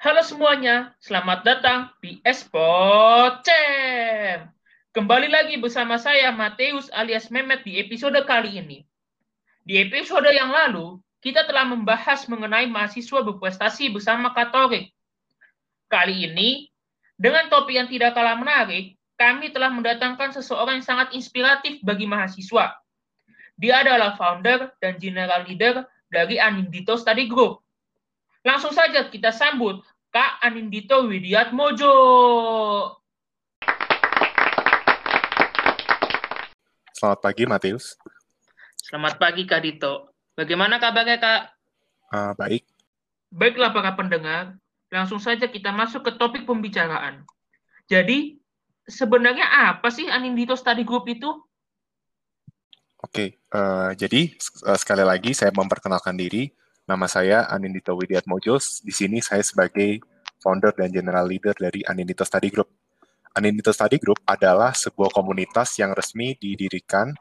Halo semuanya, selamat datang di Espocem. Kembali lagi bersama saya Mateus alias Mehmet di episode kali ini. Di episode yang lalu, kita telah membahas mengenai mahasiswa berprestasi bersama Katolik. Kali ini, dengan topik yang tidak kalah menarik, kami telah mendatangkan seseorang yang sangat inspiratif bagi mahasiswa. Dia adalah founder dan general leader dari Anindito Study Group. Langsung saja kita sambut Kak Anindito Widiat Mojo. Selamat pagi, Matius. Selamat pagi, Kak Dito. Bagaimana kabarnya, Kak? Uh, baik. Baiklah para pendengar, langsung saja kita masuk ke topik pembicaraan. Jadi, sebenarnya apa sih Anindito Study Group itu? Oke, okay, uh, eh, jadi uh, sekali lagi saya memperkenalkan diri. Nama saya Anindito Widiat Mojos. Di sini saya sebagai founder dan general leader dari Anindito Study Group. Anindito Study Group adalah sebuah komunitas yang resmi didirikan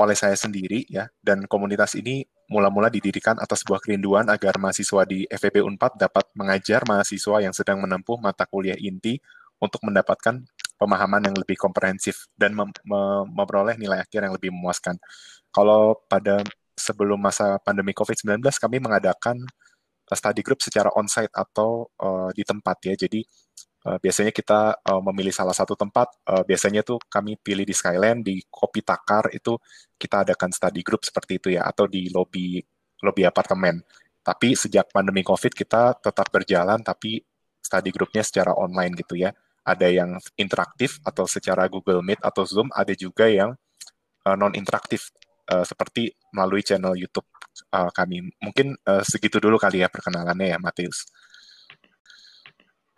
oleh saya sendiri ya dan komunitas ini mula-mula didirikan atas sebuah kerinduan agar mahasiswa di FEB Unpad dapat mengajar mahasiswa yang sedang menempuh mata kuliah inti untuk mendapatkan pemahaman yang lebih komprehensif dan mem memperoleh nilai akhir yang lebih memuaskan. Kalau pada sebelum masa pandemi COVID-19 kami mengadakan uh, study group secara on-site atau uh, di tempat ya. Jadi uh, biasanya kita uh, memilih salah satu tempat, uh, biasanya tuh kami pilih di Skyland, di Kopi Takar itu kita adakan study group seperti itu ya, atau di lobby lobby apartemen. Tapi sejak pandemi COVID kita tetap berjalan, tapi study groupnya secara online gitu ya. Ada yang interaktif atau secara Google Meet atau Zoom, ada juga yang uh, non interaktif uh, seperti melalui channel YouTube uh, kami. Mungkin uh, segitu dulu kali ya perkenalannya ya, Matius.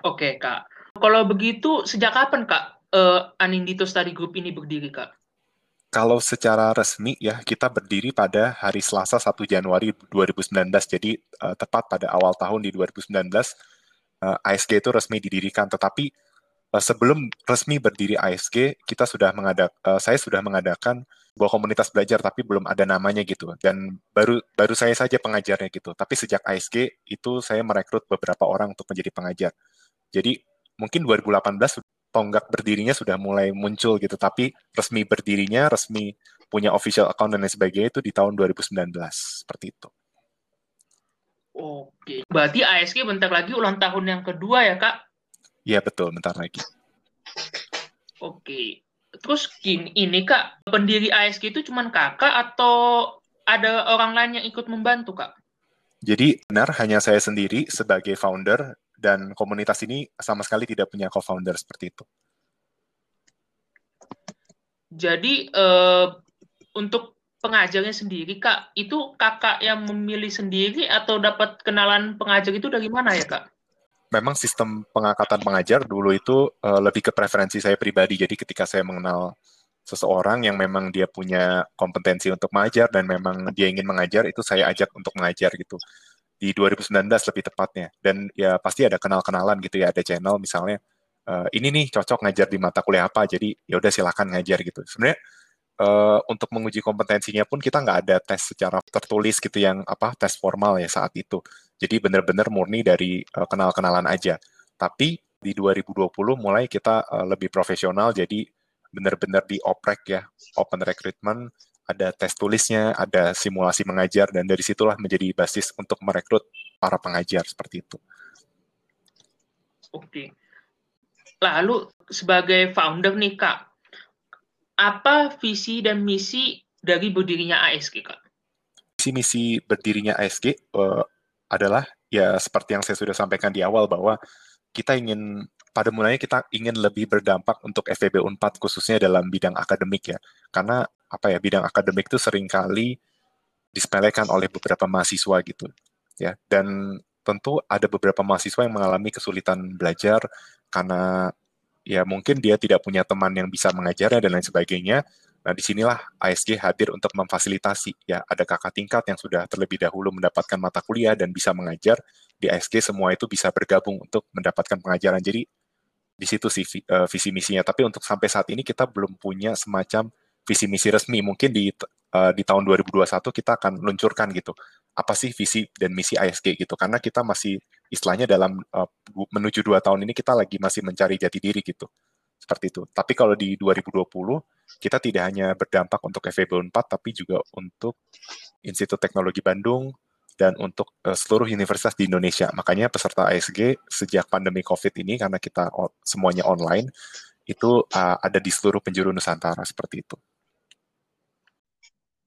Oke, Kak. Kalau begitu, sejak kapan, Kak, uh, Anindito Study Group ini berdiri, Kak? Kalau secara resmi ya, kita berdiri pada hari Selasa 1 Januari 2019. Jadi uh, tepat pada awal tahun di 2019, uh, ASG itu resmi didirikan. Tetapi sebelum resmi berdiri ASG, kita sudah mengadak, uh, saya sudah mengadakan sebuah komunitas belajar tapi belum ada namanya gitu. Dan baru baru saya saja pengajarnya gitu. Tapi sejak ASG itu saya merekrut beberapa orang untuk menjadi pengajar. Jadi mungkin 2018 tonggak berdirinya sudah mulai muncul gitu. Tapi resmi berdirinya resmi punya official account dan lain sebagainya itu di tahun 2019 seperti itu. Oke, berarti ASG bentar lagi ulang tahun yang kedua ya kak? Iya betul, bentar lagi. Oke, Terus gini, ini Kak, pendiri ASG itu cuma Kakak atau ada orang lain yang ikut membantu Kak? Jadi benar hanya saya sendiri sebagai founder dan komunitas ini sama sekali tidak punya co-founder seperti itu. Jadi uh, untuk pengajarnya sendiri Kak, itu Kakak yang memilih sendiri atau dapat kenalan pengajar itu dari mana ya Kak? Memang sistem pengangkatan pengajar dulu itu uh, lebih ke preferensi saya pribadi. Jadi ketika saya mengenal seseorang yang memang dia punya kompetensi untuk mengajar dan memang dia ingin mengajar, itu saya ajak untuk mengajar gitu. Di 2019 lebih tepatnya. Dan ya pasti ada kenal-kenalan gitu ya, ada channel misalnya, uh, ini nih cocok ngajar di mata kuliah apa, jadi ya udah silakan ngajar gitu. Sebenarnya uh, untuk menguji kompetensinya pun kita nggak ada tes secara tertulis gitu yang apa tes formal ya saat itu. Jadi benar-benar murni dari uh, kenal-kenalan aja. Tapi di 2020 mulai kita uh, lebih profesional jadi benar-benar di oprek ya, open recruitment, ada tes tulisnya, ada simulasi mengajar dan dari situlah menjadi basis untuk merekrut para pengajar seperti itu. Oke. Lalu sebagai founder nih Kak, apa visi dan misi dari berdirinya ASG, Kak? Visi misi berdirinya ASG uh, eh, adalah ya seperti yang saya sudah sampaikan di awal bahwa kita ingin pada mulanya kita ingin lebih berdampak untuk FEB Unpad khususnya dalam bidang akademik ya. Karena apa ya bidang akademik itu sering kali disepelekan oleh beberapa mahasiswa gitu ya. Dan tentu ada beberapa mahasiswa yang mengalami kesulitan belajar karena ya mungkin dia tidak punya teman yang bisa mengajarnya dan lain sebagainya. Nah, di sinilah ASG hadir untuk memfasilitasi. Ya, ada kakak tingkat yang sudah terlebih dahulu mendapatkan mata kuliah dan bisa mengajar. Di ASG semua itu bisa bergabung untuk mendapatkan pengajaran. Jadi, di situ sih uh, visi misinya. Tapi untuk sampai saat ini kita belum punya semacam visi misi resmi. Mungkin di uh, di tahun 2021 kita akan luncurkan gitu. Apa sih visi dan misi ASG gitu. Karena kita masih istilahnya dalam uh, menuju dua tahun ini kita lagi masih mencari jati diri gitu. Seperti itu. Tapi kalau di 2020 kita tidak hanya berdampak untuk FEB 4 tapi juga untuk Institut Teknologi Bandung dan untuk uh, seluruh universitas di Indonesia. Makanya peserta ASG sejak pandemi COVID ini karena kita semuanya online itu uh, ada di seluruh penjuru Nusantara seperti itu.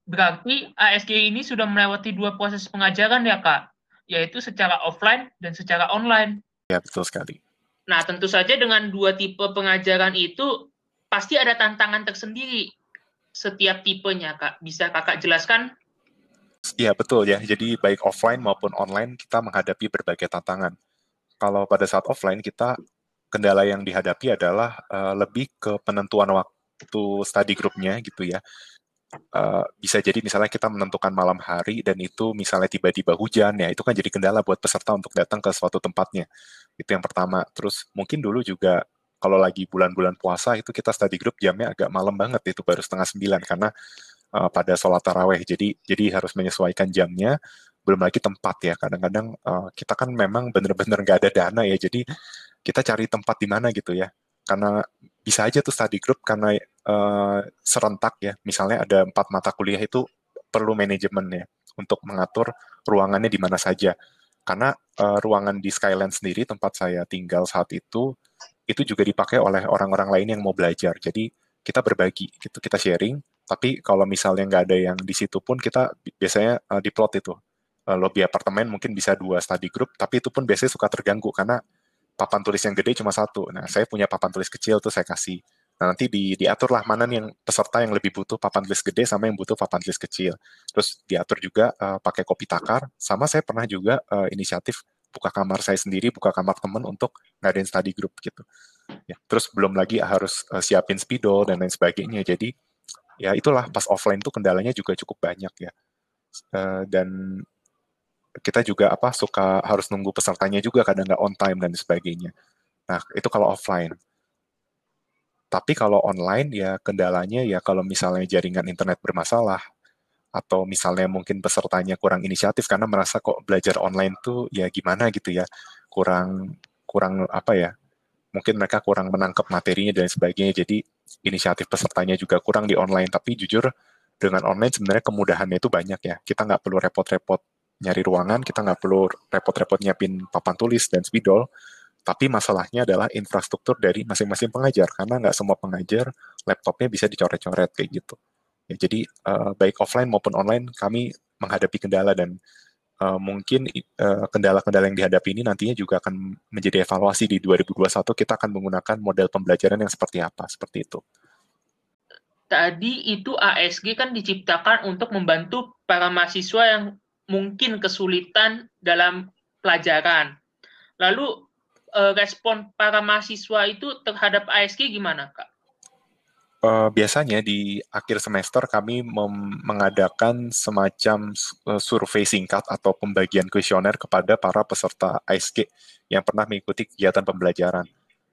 Berarti ASG ini sudah melewati dua proses pengajaran ya Kak? yaitu secara offline dan secara online. Ya, betul sekali. Nah, tentu saja dengan dua tipe pengajaran itu pasti ada tantangan tersendiri setiap tipenya, Kak. Bisa Kakak jelaskan? Iya, betul ya. Jadi baik offline maupun online kita menghadapi berbagai tantangan. Kalau pada saat offline kita kendala yang dihadapi adalah uh, lebih ke penentuan waktu study grupnya gitu ya uh, bisa jadi misalnya kita menentukan malam hari dan itu misalnya tiba-tiba hujan ya itu kan jadi kendala buat peserta untuk datang ke suatu tempatnya. Itu yang pertama. Terus mungkin dulu juga kalau lagi bulan-bulan puasa itu kita study group jamnya agak malam banget itu baru setengah sembilan karena uh, pada sholat taraweh. Jadi jadi harus menyesuaikan jamnya belum lagi tempat ya. Kadang-kadang uh, kita kan memang bener-bener nggak ada dana ya. Jadi kita cari tempat di mana gitu ya. Karena bisa aja tuh study group karena uh, serentak ya. Misalnya ada empat mata kuliah itu perlu manajemen ya untuk mengatur ruangannya di mana saja. Karena uh, ruangan di Skyland sendiri tempat saya tinggal saat itu itu juga dipakai oleh orang-orang lain yang mau belajar. Jadi kita berbagi, gitu kita sharing. Tapi kalau misalnya nggak ada yang di situ pun kita biasanya uh, diplot itu lobby apartemen mungkin bisa dua study group, tapi itu pun biasanya suka terganggu karena papan tulis yang gede cuma satu. Nah, saya punya papan tulis kecil tuh saya kasih. Nah, nanti di, diaturlah mana yang peserta yang lebih butuh papan tulis gede sama yang butuh papan tulis kecil. Terus diatur juga uh, pakai kopi takar. Sama saya pernah juga uh, inisiatif buka kamar saya sendiri, buka kamar teman untuk ngadain study group gitu. Ya, terus belum lagi harus uh, siapin spidol dan lain sebagainya. Jadi ya itulah pas offline tuh kendalanya juga cukup banyak ya. Uh, dan kita juga apa suka harus nunggu pesertanya juga kadang nggak on time dan sebagainya. Nah itu kalau offline. Tapi kalau online ya kendalanya ya kalau misalnya jaringan internet bermasalah atau misalnya mungkin pesertanya kurang inisiatif karena merasa kok belajar online tuh ya gimana gitu ya kurang kurang apa ya mungkin mereka kurang menangkap materinya dan sebagainya jadi inisiatif pesertanya juga kurang di online tapi jujur dengan online sebenarnya kemudahannya itu banyak ya kita nggak perlu repot-repot nyari ruangan, kita nggak perlu repot-repot nyiapin papan tulis dan spidol, tapi masalahnya adalah infrastruktur dari masing-masing pengajar, karena nggak semua pengajar laptopnya bisa dicoret-coret kayak gitu. Ya, jadi uh, baik offline maupun online kami menghadapi kendala dan uh, mungkin kendala-kendala uh, yang dihadapi ini nantinya juga akan menjadi evaluasi di 2021 kita akan menggunakan model pembelajaran yang seperti apa, seperti itu. Tadi itu ASG kan diciptakan untuk membantu para mahasiswa yang mungkin kesulitan dalam pelajaran. Lalu eh, respon para mahasiswa itu terhadap ASG gimana, Kak? Uh, biasanya di akhir semester kami mengadakan semacam uh, survei singkat atau pembagian kuesioner kepada para peserta ASG yang pernah mengikuti kegiatan pembelajaran.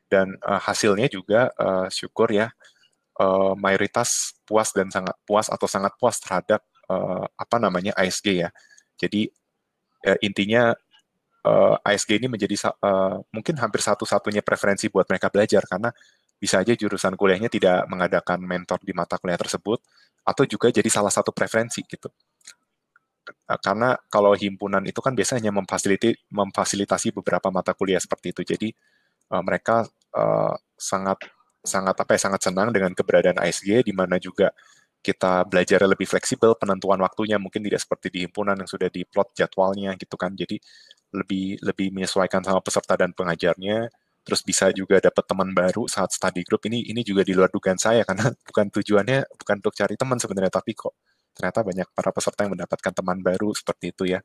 Dan hasilnya juga syukur ya, mayoritas puas dan sangat puas atau sangat puas terhadap apa namanya ASG ya. Jadi uh, intinya uh, eh, ASG ini menjadi uh, mungkin hampir satu-satunya preferensi buat mereka belajar karena bisa aja jurusan kuliahnya tidak mengadakan mentor di mata kuliah tersebut atau juga jadi salah satu preferensi gitu. Karena kalau himpunan itu kan biasanya memfasilitasi, memfasilitasi beberapa mata kuliah seperti itu. Jadi uh, mereka uh, sangat sangat apa ya sangat senang dengan keberadaan ASG di mana juga kita belajar lebih fleksibel, penentuan waktunya mungkin tidak seperti di himpunan yang sudah diplot jadwalnya gitu kan. Jadi lebih lebih menyesuaikan sama peserta dan pengajarnya. Terus bisa juga dapat teman baru saat study group ini ini juga di luar dugaan saya karena bukan tujuannya bukan untuk cari teman sebenarnya tapi kok ternyata banyak para peserta yang mendapatkan teman baru seperti itu ya.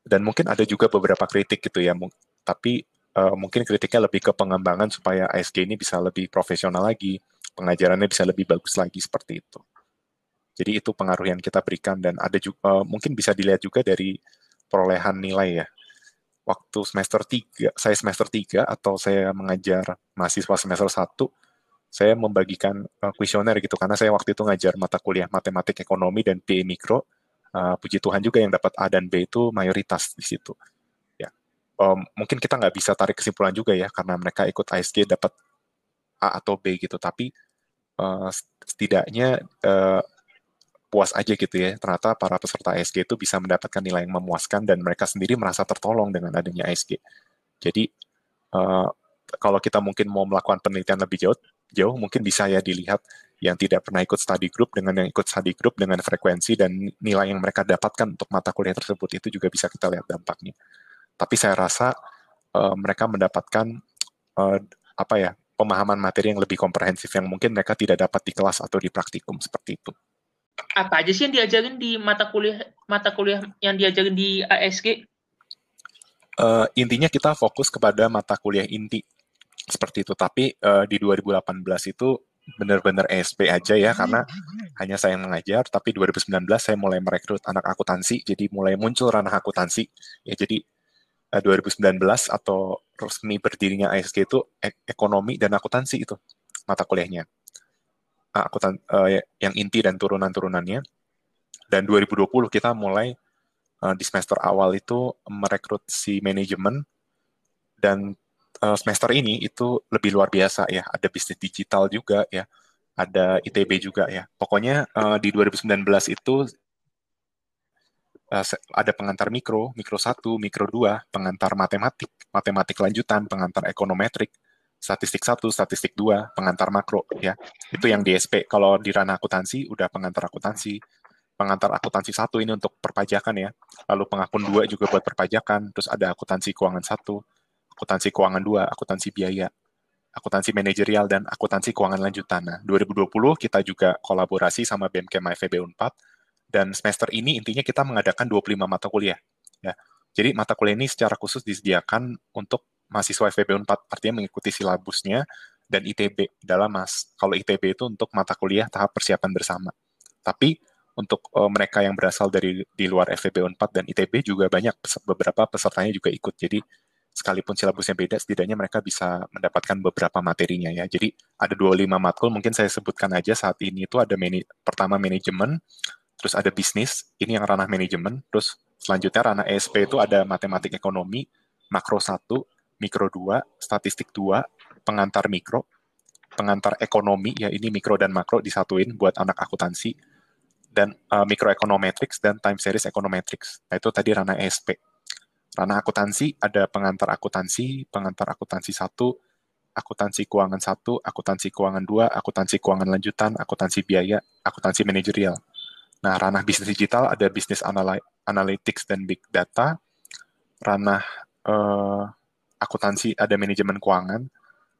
Dan mungkin ada juga beberapa kritik gitu ya, tapi uh, mungkin kritiknya lebih ke pengembangan supaya ASG ini bisa lebih profesional lagi pengajarannya bisa lebih bagus lagi seperti itu. Jadi itu pengaruh yang kita berikan dan ada juga uh, mungkin bisa dilihat juga dari perolehan nilai ya. Waktu semester 3, saya semester 3 atau saya mengajar mahasiswa semester 1, saya membagikan uh, kuesioner gitu karena saya waktu itu ngajar mata kuliah matematik ekonomi dan PE mikro. Uh, puji Tuhan juga yang dapat A dan B itu mayoritas di situ. Um, mungkin kita nggak bisa tarik kesimpulan juga ya karena mereka ikut ASG dapat A atau B gitu tapi uh, setidaknya uh, puas aja gitu ya. Ternyata para peserta ASG itu bisa mendapatkan nilai yang memuaskan dan mereka sendiri merasa tertolong dengan adanya ASG jadi uh, kalau kita mungkin mau melakukan penelitian lebih jauh jauh mungkin bisa ya dilihat yang tidak pernah ikut study group dengan yang ikut study group dengan frekuensi dan nilai yang mereka dapatkan untuk mata kuliah tersebut itu juga bisa kita lihat dampaknya. Tapi saya rasa uh, mereka mendapatkan uh, apa ya pemahaman materi yang lebih komprehensif yang mungkin mereka tidak dapat di kelas atau di praktikum seperti itu. Apa aja sih yang diajarin di mata kuliah mata kuliah yang diajarin di ASG? Uh, intinya kita fokus kepada mata kuliah inti seperti itu. Tapi uh, di 2018 itu benar-benar ESP aja ya karena hanya saya yang mengajar. Tapi 2019 saya mulai merekrut anak akuntansi, jadi mulai muncul ranah akuntansi. Ya jadi 2019 eh, atau resmi berdirinya ASG itu ek ekonomi dan akuntansi itu mata kuliahnya. Ah, akuntan uh, yang inti dan turunan-turunannya. Dan 2020 kita mulai uh, di semester awal itu merekrut si manajemen dan uh, semester ini itu lebih luar biasa ya. Ada bisnis digital juga ya. Ada ITB juga ya. Pokoknya uh, di 2019 itu ada pengantar mikro, mikro 1, mikro 2, pengantar matematik, matematik lanjutan, pengantar ekonometrik, statistik 1, statistik 2, pengantar makro ya. Itu yang di SP. Kalau di ranah akuntansi udah pengantar akuntansi. Pengantar akuntansi 1 ini untuk perpajakan ya. Lalu pengakun 2 juga buat perpajakan, terus ada akuntansi keuangan 1, akuntansi keuangan 2, akuntansi biaya, akuntansi manajerial dan akuntansi keuangan lanjutan. Nah, 2020 kita juga kolaborasi sama BMKM FEB Unpad dan semester ini intinya kita mengadakan 25 mata kuliah. Ya. Jadi mata kuliah ini secara khusus disediakan untuk mahasiswa FEB 4, artinya mengikuti silabusnya, dan ITB dalam mas. Kalau ITB itu untuk mata kuliah tahap persiapan bersama. Tapi untuk uh, mereka yang berasal dari di luar FEB 4 dan ITB juga banyak beberapa pesertanya juga ikut. Jadi sekalipun silabusnya beda, setidaknya mereka bisa mendapatkan beberapa materinya ya. Jadi ada 25 matkul, mungkin saya sebutkan aja saat ini itu ada mani, pertama manajemen, terus ada bisnis, ini yang ranah manajemen, terus selanjutnya ranah ESP itu ada matematik ekonomi, makro 1, mikro 2, statistik 2, pengantar mikro, pengantar ekonomi, ya ini mikro dan makro disatuin buat anak akuntansi, dan uh, microeconometrics dan time series econometrics. Nah, itu tadi ranah ESP. Ranah akuntansi ada pengantar akuntansi, pengantar akuntansi 1, akuntansi keuangan 1, akuntansi keuangan 2, akuntansi keuangan lanjutan, akuntansi biaya, akuntansi manajerial. Nah, ranah bisnis digital ada bisnis analytics dan big data, ranah uh, akuntansi ada manajemen keuangan,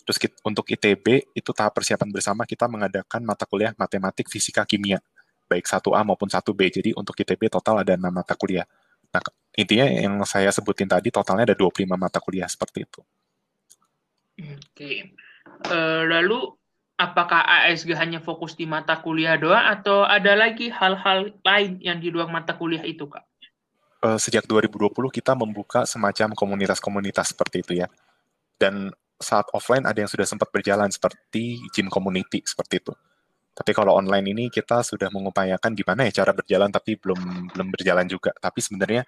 terus kita, untuk ITB itu tahap persiapan bersama kita mengadakan mata kuliah matematik, fisika, kimia, baik 1A maupun 1B. Jadi untuk ITB total ada 6 mata kuliah. Nah, intinya yang saya sebutin tadi totalnya ada 25 mata kuliah seperti itu. Oke. Uh, lalu apakah ASG hanya fokus di mata kuliah doang atau ada lagi hal-hal lain yang di luar mata kuliah itu, Kak? Uh, sejak 2020 kita membuka semacam komunitas-komunitas seperti itu ya. Dan saat offline ada yang sudah sempat berjalan seperti gym community seperti itu. Tapi kalau online ini kita sudah mengupayakan gimana ya cara berjalan tapi belum belum berjalan juga. Tapi sebenarnya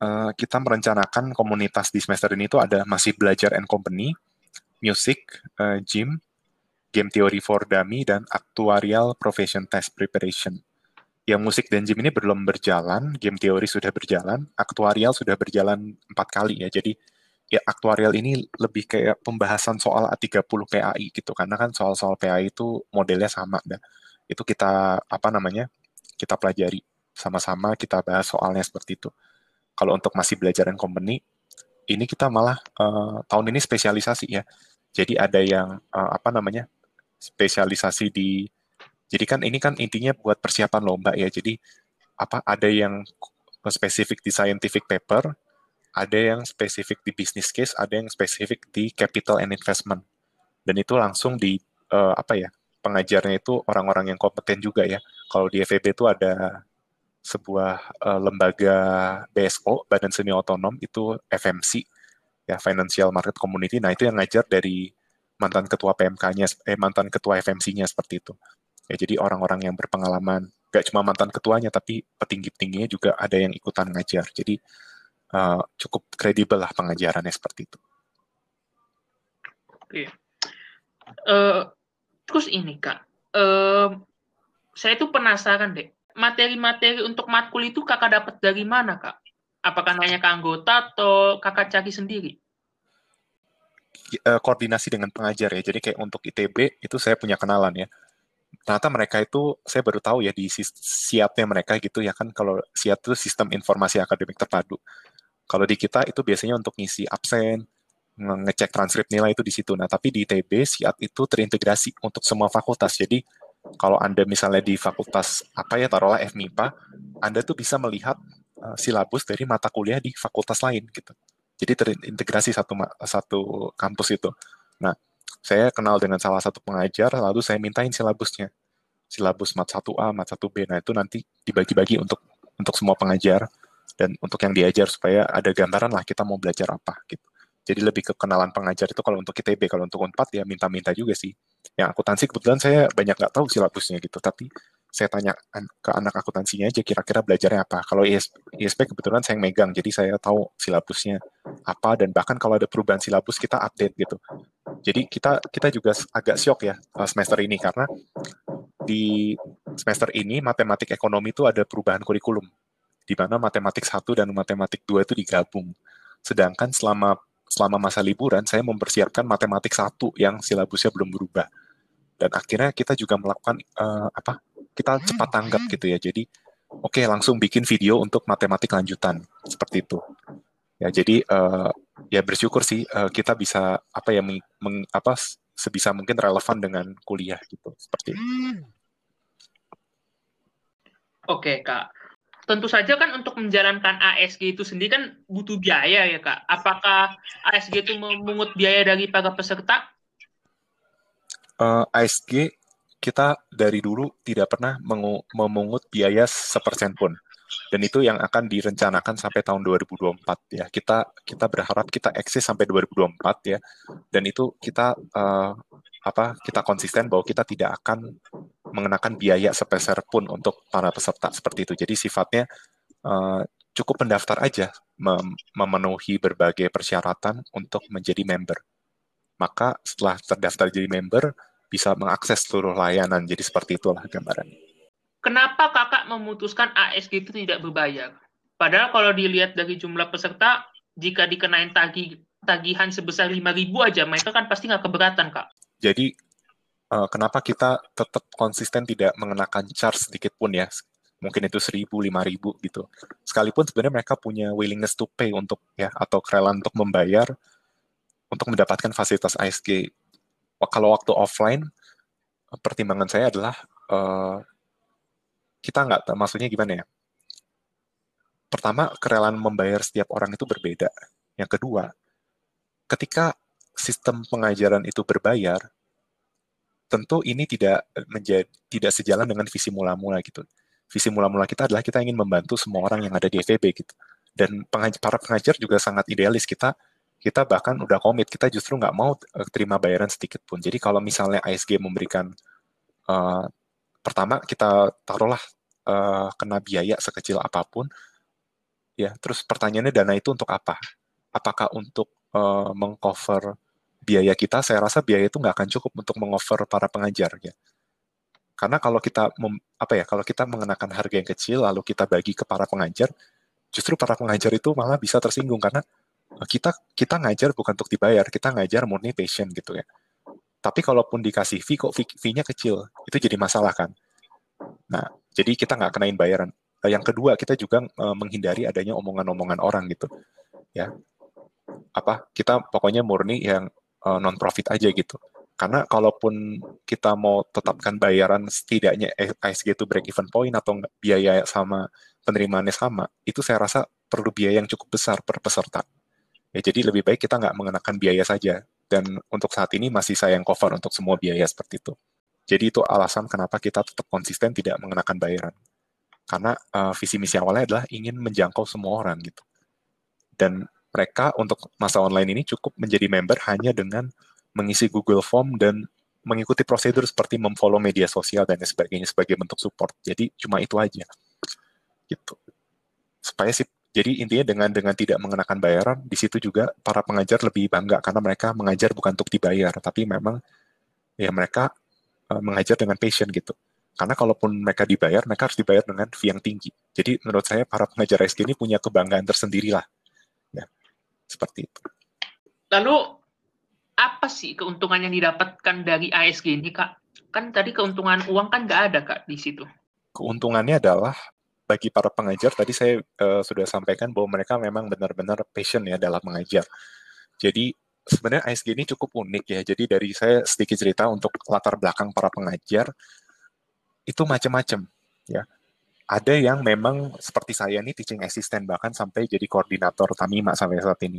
uh, kita merencanakan komunitas di semester ini itu ada masih belajar and company, music, uh, gym, Game Theory for Dummy, dan Actuarial Profession Test Preparation. Yang musik dan gym ini belum berjalan, game teori sudah berjalan, aktuarial sudah berjalan empat kali ya. Jadi ya aktuarial ini lebih kayak pembahasan soal A30 PAI gitu, karena kan soal-soal PAI itu modelnya sama. Dan itu kita apa namanya kita pelajari sama-sama kita bahas soalnya seperti itu. Kalau untuk masih belajar dan company, ini kita malah uh, tahun ini spesialisasi ya. Jadi ada yang uh, apa namanya spesialisasi di jadi kan ini kan intinya buat persiapan lomba ya. Jadi apa ada yang spesifik di scientific paper, ada yang spesifik di business case, ada yang spesifik di capital and investment. Dan itu langsung di uh, apa ya? pengajarnya itu orang-orang yang kompeten juga ya. Kalau di FEB itu ada sebuah uh, lembaga BSO, Badan Seni Otonom itu FMC ya Financial Market Community. Nah, itu yang ngajar dari mantan ketua PMK-nya, eh mantan ketua FMC-nya seperti itu. Ya, jadi orang-orang yang berpengalaman, gak cuma mantan ketuanya, tapi petinggi-petingginya juga ada yang ikutan ngajar. Jadi uh, cukup kredibel lah pengajarannya seperti itu. Oke. Uh, terus ini kak, uh, saya tuh penasaran deh, materi-materi untuk matkul itu kakak dapat dari mana kak? Apakah nanya ke anggota atau kakak cari sendiri? Uh, koordinasi dengan pengajar ya. Jadi kayak untuk ITB itu saya punya kenalan ya. Ternyata mereka itu saya baru tahu ya di siapnya mereka gitu ya kan kalau siap itu sistem informasi akademik terpadu. Kalau di kita itu biasanya untuk ngisi absen, ngecek transkrip nilai itu di situ. Nah, tapi di ITB SIAT itu terintegrasi untuk semua fakultas. Jadi kalau Anda misalnya di fakultas apa ya taruhlah FMIPA, Anda tuh bisa melihat uh, silabus dari mata kuliah di fakultas lain gitu. Jadi terintegrasi satu satu kampus itu. Nah, saya kenal dengan salah satu pengajar, lalu saya mintain silabusnya. Silabus mat 1A, mat 1B. Nah, itu nanti dibagi-bagi untuk untuk semua pengajar dan untuk yang diajar supaya ada gambaran lah kita mau belajar apa gitu. Jadi lebih ke kenalan pengajar itu kalau untuk ITB, kalau untuk UNPAD ya minta-minta juga sih. Yang akuntansi kebetulan saya banyak nggak tahu silabusnya gitu, tapi saya tanya ke anak akuntansinya aja kira-kira belajarnya apa. Kalau ISP, ISP kebetulan saya yang megang, jadi saya tahu silabusnya apa dan bahkan kalau ada perubahan silabus kita update gitu. Jadi kita kita juga agak syok ya eh, semester ini karena di semester ini matematik ekonomi itu ada perubahan kurikulum di mana matematik 1 dan matematik 2 itu digabung. Sedangkan selama selama masa liburan saya mempersiapkan matematik satu yang silabusnya belum berubah dan akhirnya kita juga melakukan uh, apa kita cepat tanggap gitu ya jadi oke okay, langsung bikin video untuk matematik lanjutan seperti itu ya jadi uh, ya bersyukur sih uh, kita bisa apa ya meng, meng, apa sebisa mungkin relevan dengan kuliah gitu seperti itu. Oke kak, tentu saja kan untuk menjalankan ASG itu sendiri kan butuh biaya ya kak. Apakah ASG itu memungut biaya dari para peserta? Uh, eh, ASG kita dari dulu tidak pernah memungut biaya sepersen pun. Dan itu yang akan direncanakan sampai tahun 2024 ya. Kita kita berharap kita eksis sampai 2024 ya. Dan itu kita uh, apa kita konsisten bahwa kita tidak akan mengenakan biaya sepeser pun untuk para peserta seperti itu. Jadi sifatnya uh, cukup pendaftar aja mem memenuhi berbagai persyaratan untuk menjadi member. Maka setelah terdaftar jadi member bisa mengakses seluruh layanan. Jadi seperti itulah gambaran. Kenapa kakak memutuskan ASG itu tidak berbayar? Padahal kalau dilihat dari jumlah peserta, jika dikenain tagi, tagihan sebesar 5.000 aja, mereka kan pasti nggak keberatan, Kak. Jadi uh, kenapa kita tetap konsisten tidak mengenakan charge sedikit pun ya mungkin itu seribu lima ribu gitu sekalipun sebenarnya mereka punya willingness to pay untuk ya atau kerelaan untuk membayar untuk mendapatkan fasilitas ASG kalau waktu offline pertimbangan saya adalah uh, kita nggak maksudnya gimana ya pertama kerelaan membayar setiap orang itu berbeda yang kedua ketika sistem pengajaran itu berbayar tentu ini tidak menjadi tidak sejalan dengan visi mula-mula gitu. Visi mula-mula kita adalah kita ingin membantu semua orang yang ada di FEB gitu. Dan pengajar, para pengajar juga sangat idealis kita kita bahkan udah komit kita justru nggak mau uh, terima bayaran sedikit pun. Jadi kalau misalnya ASG memberikan uh, pertama kita taruhlah uh, kena biaya sekecil apa pun, ya terus pertanyaannya dana itu untuk apa? Apakah untuk uh, mengcover biaya kita, saya rasa biaya itu nggak akan cukup untuk mengoffer para pengajar ya. Karena kalau kita mem, apa ya, kalau kita mengenakan harga yang kecil lalu kita bagi ke para pengajar, justru para pengajar itu malah bisa tersinggung karena eh, kita kita ngajar bukan untuk dibayar, kita ngajar murni passion gitu ya. Tapi kalaupun dikasih fee kok fee-nya kecil, itu jadi masalah kan. Nah, jadi kita nggak kenain bayaran. Eh, yang kedua, kita juga uh, menghindari adanya omongan-omongan orang gitu. Ya, apa kita pokoknya murni yang uh, non-profit aja gitu. Karena kalaupun kita mau tetapkan bayaran setidaknya ASG itu break even point atau biaya sama penerimaannya sama, itu saya rasa perlu biaya yang cukup besar per peserta. Ya, jadi lebih baik kita nggak mengenakan biaya saja. Dan untuk saat ini masih saya yang cover untuk semua biaya seperti itu. Jadi itu alasan kenapa kita tetap konsisten tidak mengenakan bayaran. Karena uh, visi misi awalnya adalah ingin menjangkau semua orang gitu. Dan mereka untuk masa online ini cukup menjadi member hanya dengan mengisi Google Form dan mengikuti prosedur seperti memfollow media sosial dan sebagainya sebagai bentuk support. Jadi cuma itu aja. Gitu. Supaya si Jadi intinya dengan dengan tidak mengenakan bayaran, di situ juga para pengajar lebih bangga karena mereka mengajar bukan untuk dibayar, tapi memang ya mereka uh, mengajar dengan passion gitu. Karena kalaupun mereka dibayar, mereka harus dibayar dengan fee yang tinggi. Jadi menurut saya para pengajar SG ini punya kebanggaan tersendiri lah. Ya, seperti itu. Lalu apa sih keuntungan yang didapatkan dari ASG ini, Kak? Kan tadi keuntungan uang kan nggak ada, Kak, di situ. Keuntungannya adalah bagi para pengajar tadi saya uh, sudah sampaikan bahwa mereka memang benar-benar passion ya dalam mengajar. Jadi sebenarnya ASG ini cukup unik ya. Jadi dari saya sedikit cerita untuk latar belakang para pengajar itu macam-macam ya. Ada yang memang seperti saya nih teaching assistant bahkan sampai jadi koordinator Tamima sampai saat ini.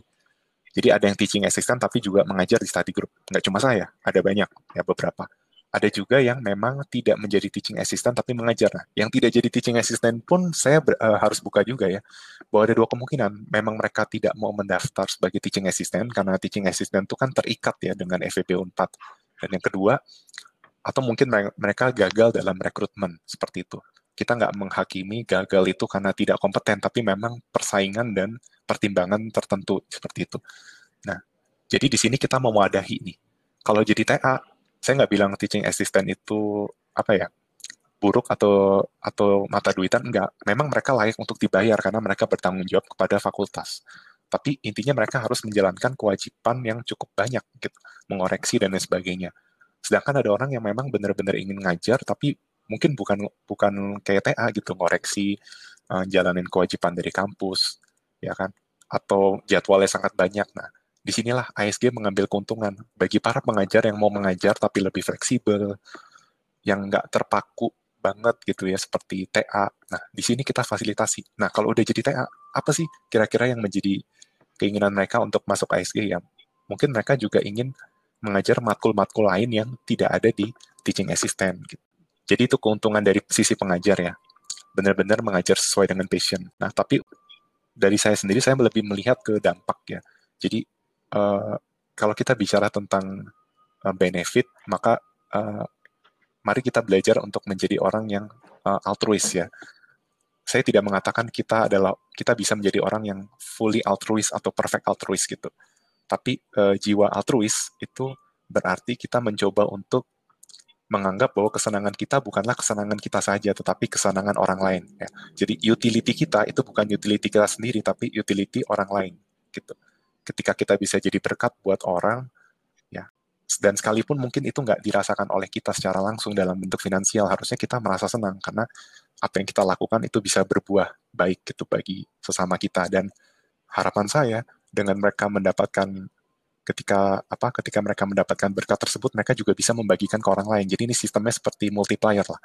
Jadi ada yang teaching assistant tapi juga mengajar di study group. Nggak cuma saya, ada banyak ya beberapa. Ada juga yang memang tidak menjadi teaching assistant tapi mengajar. Nah, yang tidak jadi teaching assistant pun saya ber, uh, harus buka juga ya. Bahwa ada dua kemungkinan. Memang mereka tidak mau mendaftar sebagai teaching assistant karena teaching assistant itu kan terikat ya dengan FVP 4. Dan yang kedua, atau mungkin mereka gagal dalam rekrutmen seperti itu. Kita nggak menghakimi gagal itu karena tidak kompeten, tapi memang persaingan dan pertimbangan tertentu seperti itu. Nah, jadi di sini kita mewadahi nih. Kalau jadi TA, saya nggak bilang teaching assistant itu apa ya buruk atau atau mata duitan enggak memang mereka layak untuk dibayar karena mereka bertanggung jawab kepada fakultas. Tapi intinya mereka harus menjalankan kewajiban yang cukup banyak gitu. Mengoreksi dan lain sebagainya. Sedangkan ada orang yang memang benar-benar ingin ngajar tapi mungkin bukan bukan kayak TA gitu. Ngoreksi uh, jalanin kewajiban dari kampus ya kan? Atau jadwalnya sangat banyak. Nah di sinilah ASG mengambil keuntungan bagi para pengajar yang mau mengajar tapi lebih fleksibel, yang nggak terpaku banget gitu ya seperti TA. Nah di sini kita fasilitasi. Nah kalau udah jadi TA, apa sih kira-kira yang menjadi keinginan mereka untuk masuk ASG ya? Mungkin mereka juga ingin mengajar matkul-matkul lain yang tidak ada di teaching assistant. Gitu. Jadi itu keuntungan dari sisi pengajar ya, benar-benar mengajar sesuai dengan passion. Nah tapi dari saya sendiri saya lebih melihat ke dampak ya. Jadi uh, kalau kita bicara tentang uh, benefit, maka uh, mari kita belajar untuk menjadi orang yang uh, altruis ya. Saya tidak mengatakan kita adalah kita bisa menjadi orang yang fully altruis atau perfect altruis gitu. Tapi uh, jiwa altruis itu berarti kita mencoba untuk menganggap bahwa kesenangan kita bukanlah kesenangan kita saja, tetapi kesenangan orang lain. Ya. Jadi utility kita itu bukan utility kita sendiri, tapi utility orang lain. Gitu ketika kita bisa jadi berkat buat orang, ya, dan sekalipun mungkin itu nggak dirasakan oleh kita secara langsung dalam bentuk finansial, harusnya kita merasa senang karena apa yang kita lakukan itu bisa berbuah baik gitu bagi sesama kita dan harapan saya dengan mereka mendapatkan ketika apa ketika mereka mendapatkan berkat tersebut mereka juga bisa membagikan ke orang lain. Jadi ini sistemnya seperti multiplier lah.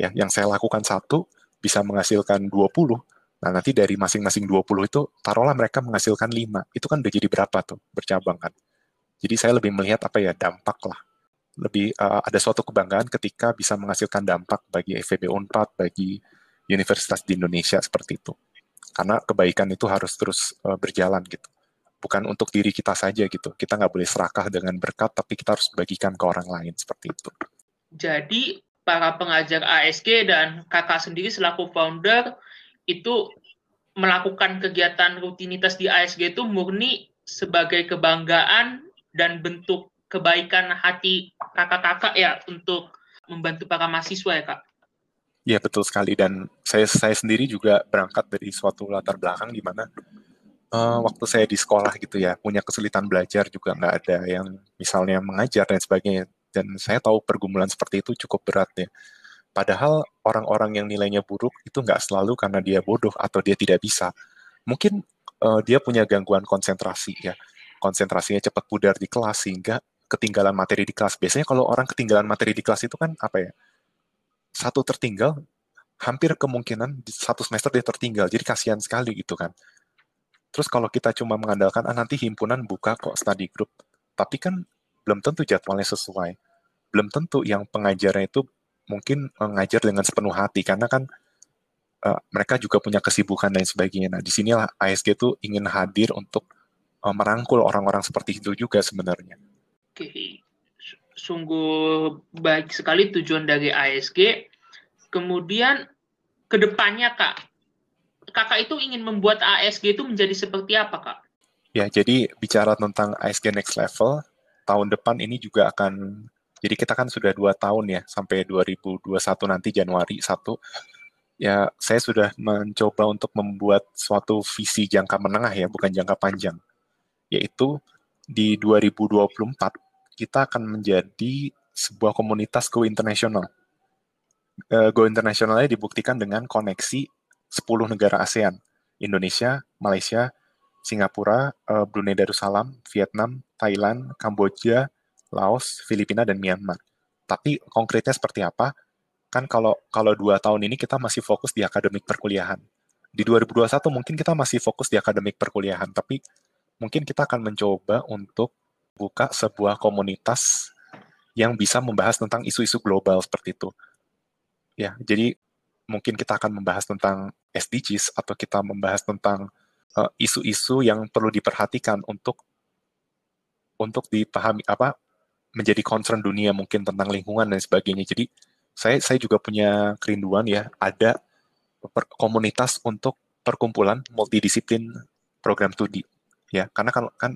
Ya, yang saya lakukan satu bisa menghasilkan 20, Nah, nanti dari masing-masing 20 itu, taruhlah mereka menghasilkan 5. Itu kan udah jadi berapa tuh, bercabang kan. Jadi saya lebih melihat apa ya, dampak lah. Lebih uh, ada suatu kebanggaan ketika bisa menghasilkan dampak bagi FEB Unpad, bagi universitas di Indonesia seperti itu. Karena kebaikan itu harus terus uh, berjalan gitu. Bukan untuk diri kita saja gitu. Kita nggak boleh serakah dengan berkat, tapi kita harus bagikan ke orang lain seperti itu. Jadi para pengajar ASG dan kakak sendiri selaku founder itu melakukan kegiatan rutinitas di ASG itu murni sebagai kebanggaan dan bentuk kebaikan hati kakak-kakak ya untuk membantu para mahasiswa ya kak. Iya betul sekali. Dan saya saya sendiri juga berangkat dari suatu latar belakang di mana uh, waktu saya di sekolah gitu ya punya kesulitan belajar juga nggak ada yang misalnya mengajar dan sebagainya. Dan saya tahu pergumulan seperti itu cukup berat ya Padahal orang-orang yang nilainya buruk itu nggak selalu karena dia bodoh atau dia tidak bisa. Mungkin uh, dia punya gangguan konsentrasi ya. Konsentrasinya cepat pudar di kelas sehingga ketinggalan materi di kelas. Biasanya kalau orang ketinggalan materi di kelas itu kan apa ya? Satu tertinggal, hampir kemungkinan satu semester dia tertinggal. Jadi kasihan sekali gitu kan. Terus kalau kita cuma mengandalkan, ah nanti himpunan buka kok study group. Tapi kan belum tentu jadwalnya sesuai. Belum tentu yang pengajarnya itu mungkin mengajar dengan sepenuh hati karena kan uh, mereka juga punya kesibukan dan sebagainya. Nah, di sinilah ASG itu ingin hadir untuk uh, merangkul orang-orang seperti itu juga sebenarnya. Oke, sungguh baik sekali tujuan dari ASG. Kemudian ke depannya kak, kakak itu ingin membuat ASG itu menjadi seperti apa, Kak? Ya, jadi bicara tentang ASG Next Level, tahun depan ini juga akan, jadi kita kan sudah dua tahun ya, sampai 2021 nanti Januari 1, ya saya sudah mencoba untuk membuat suatu visi jangka menengah ya, bukan jangka panjang. Yaitu di 2024 kita akan menjadi sebuah komunitas go internasional. Uh, go internasionalnya dibuktikan dengan koneksi 10 negara ASEAN, Indonesia, Malaysia, Singapura, uh, Brunei Darussalam, Vietnam, Thailand, Kamboja, Laos, Filipina, dan Myanmar. Tapi konkretnya seperti apa? Kan kalau kalau dua tahun ini kita masih fokus di akademik perkuliahan. Di 2021 mungkin kita masih fokus di akademik perkuliahan, tapi mungkin kita akan mencoba untuk buka sebuah komunitas yang bisa membahas tentang isu-isu global seperti itu. Ya, jadi mungkin kita akan membahas tentang SDGs atau kita membahas tentang eh, isu-isu uh, yang perlu diperhatikan untuk untuk dipahami apa menjadi concern dunia mungkin tentang lingkungan dan sebagainya. Jadi saya saya juga punya kerinduan ya ada komunitas untuk perkumpulan multidisiplin program studi ya karena kan kan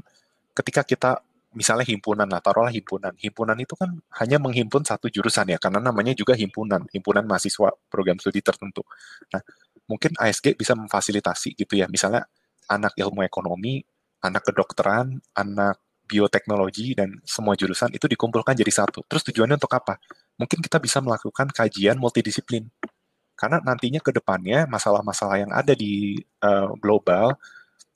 ketika kita misalnya himpunan lah, taruhlah himpunan. Himpunan itu kan hanya menghimpun satu jurusan ya, karena namanya juga himpunan, himpunan mahasiswa program studi tertentu. Nah, mungkin ASG bisa memfasilitasi gitu ya, misalnya anak ilmu ekonomi, anak kedokteran, anak bioteknologi, dan semua jurusan itu dikumpulkan jadi satu. Terus tujuannya untuk apa? Mungkin kita bisa melakukan kajian multidisiplin. Karena nantinya ke depannya masalah-masalah yang ada di uh, global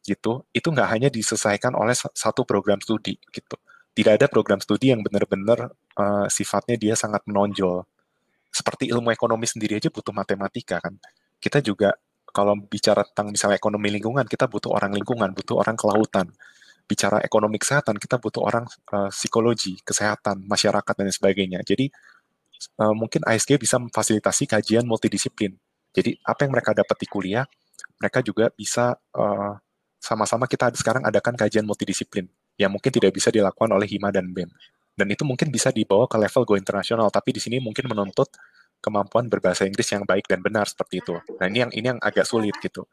gitu itu nggak hanya diselesaikan oleh satu program studi gitu tidak ada program studi yang benar-benar uh, sifatnya dia sangat menonjol seperti ilmu ekonomi sendiri aja butuh matematika kan kita juga kalau bicara tentang misalnya ekonomi lingkungan kita butuh orang lingkungan butuh orang kelautan bicara ekonomi kesehatan kita butuh orang uh, psikologi kesehatan masyarakat dan sebagainya jadi uh, mungkin ASG bisa memfasilitasi kajian multidisiplin jadi apa yang mereka dapat di kuliah mereka juga bisa uh, sama-sama kita sekarang adakan kajian multidisiplin yang mungkin tidak bisa dilakukan oleh HIMA dan BEM. Dan itu mungkin bisa dibawa ke level go internasional, tapi di sini mungkin menuntut kemampuan berbahasa Inggris yang baik dan benar seperti itu. Nah ini yang ini yang agak sulit gitu.